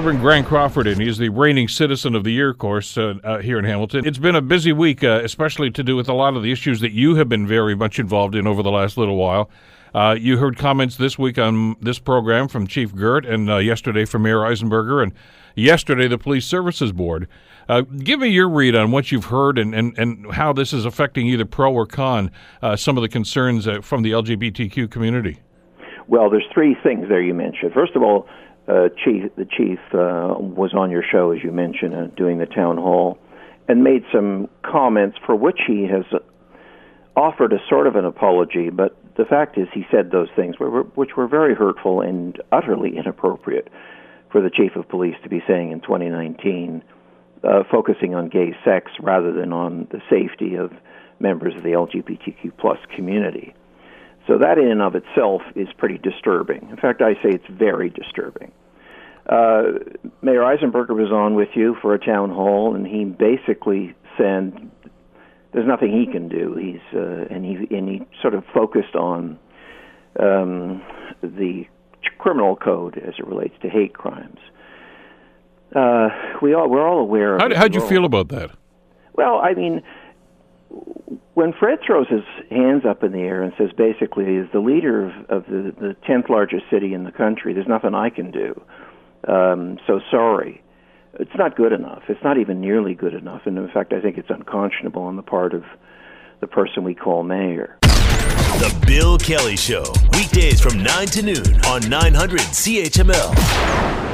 To Grant Crawford in. He's the reigning Citizen of the Year, of course, uh, uh, here in Hamilton. It's been a busy week, uh, especially to do with a lot of the issues that you have been very much involved in over the last little while. Uh, you heard comments this week on this program from Chief Girt and uh, yesterday from Mayor Eisenberger and yesterday the Police Services Board. Uh, give me your read on what you've heard and, and, and how this is affecting either pro or con some of the concerns from the LGBTQ community. Well, there's three things there you mentioned. First of all, uh, chief, the chief uh, was on your show, as you mentioned, uh, doing the town hall, and made some comments for which he has offered a sort of an apology. But the fact is, he said those things which were very hurtful and utterly inappropriate for the chief of police to be saying in 2019 uh, focusing on gay sex rather than on the safety of members of the LGBTQ plus community. So that in and of itself is pretty disturbing. In fact, I say it's very disturbing. Uh, Mayor Eisenberger was on with you for a town hall, and he basically said there's nothing he can do. He's uh, and he and he sort of focused on um, the criminal code as it relates to hate crimes. Uh, we all we're all aware of. How how'd you feel about that? Well, I mean, when Fred throws his hands up in the air and says, basically, as the leader of, of the the tenth largest city in the country, there's nothing I can do. Um, so sorry. It's not good enough. It's not even nearly good enough. And in fact, I think it's unconscionable on the part of the person we call mayor. The Bill Kelly Show, weekdays from 9 to noon on 900 CHML.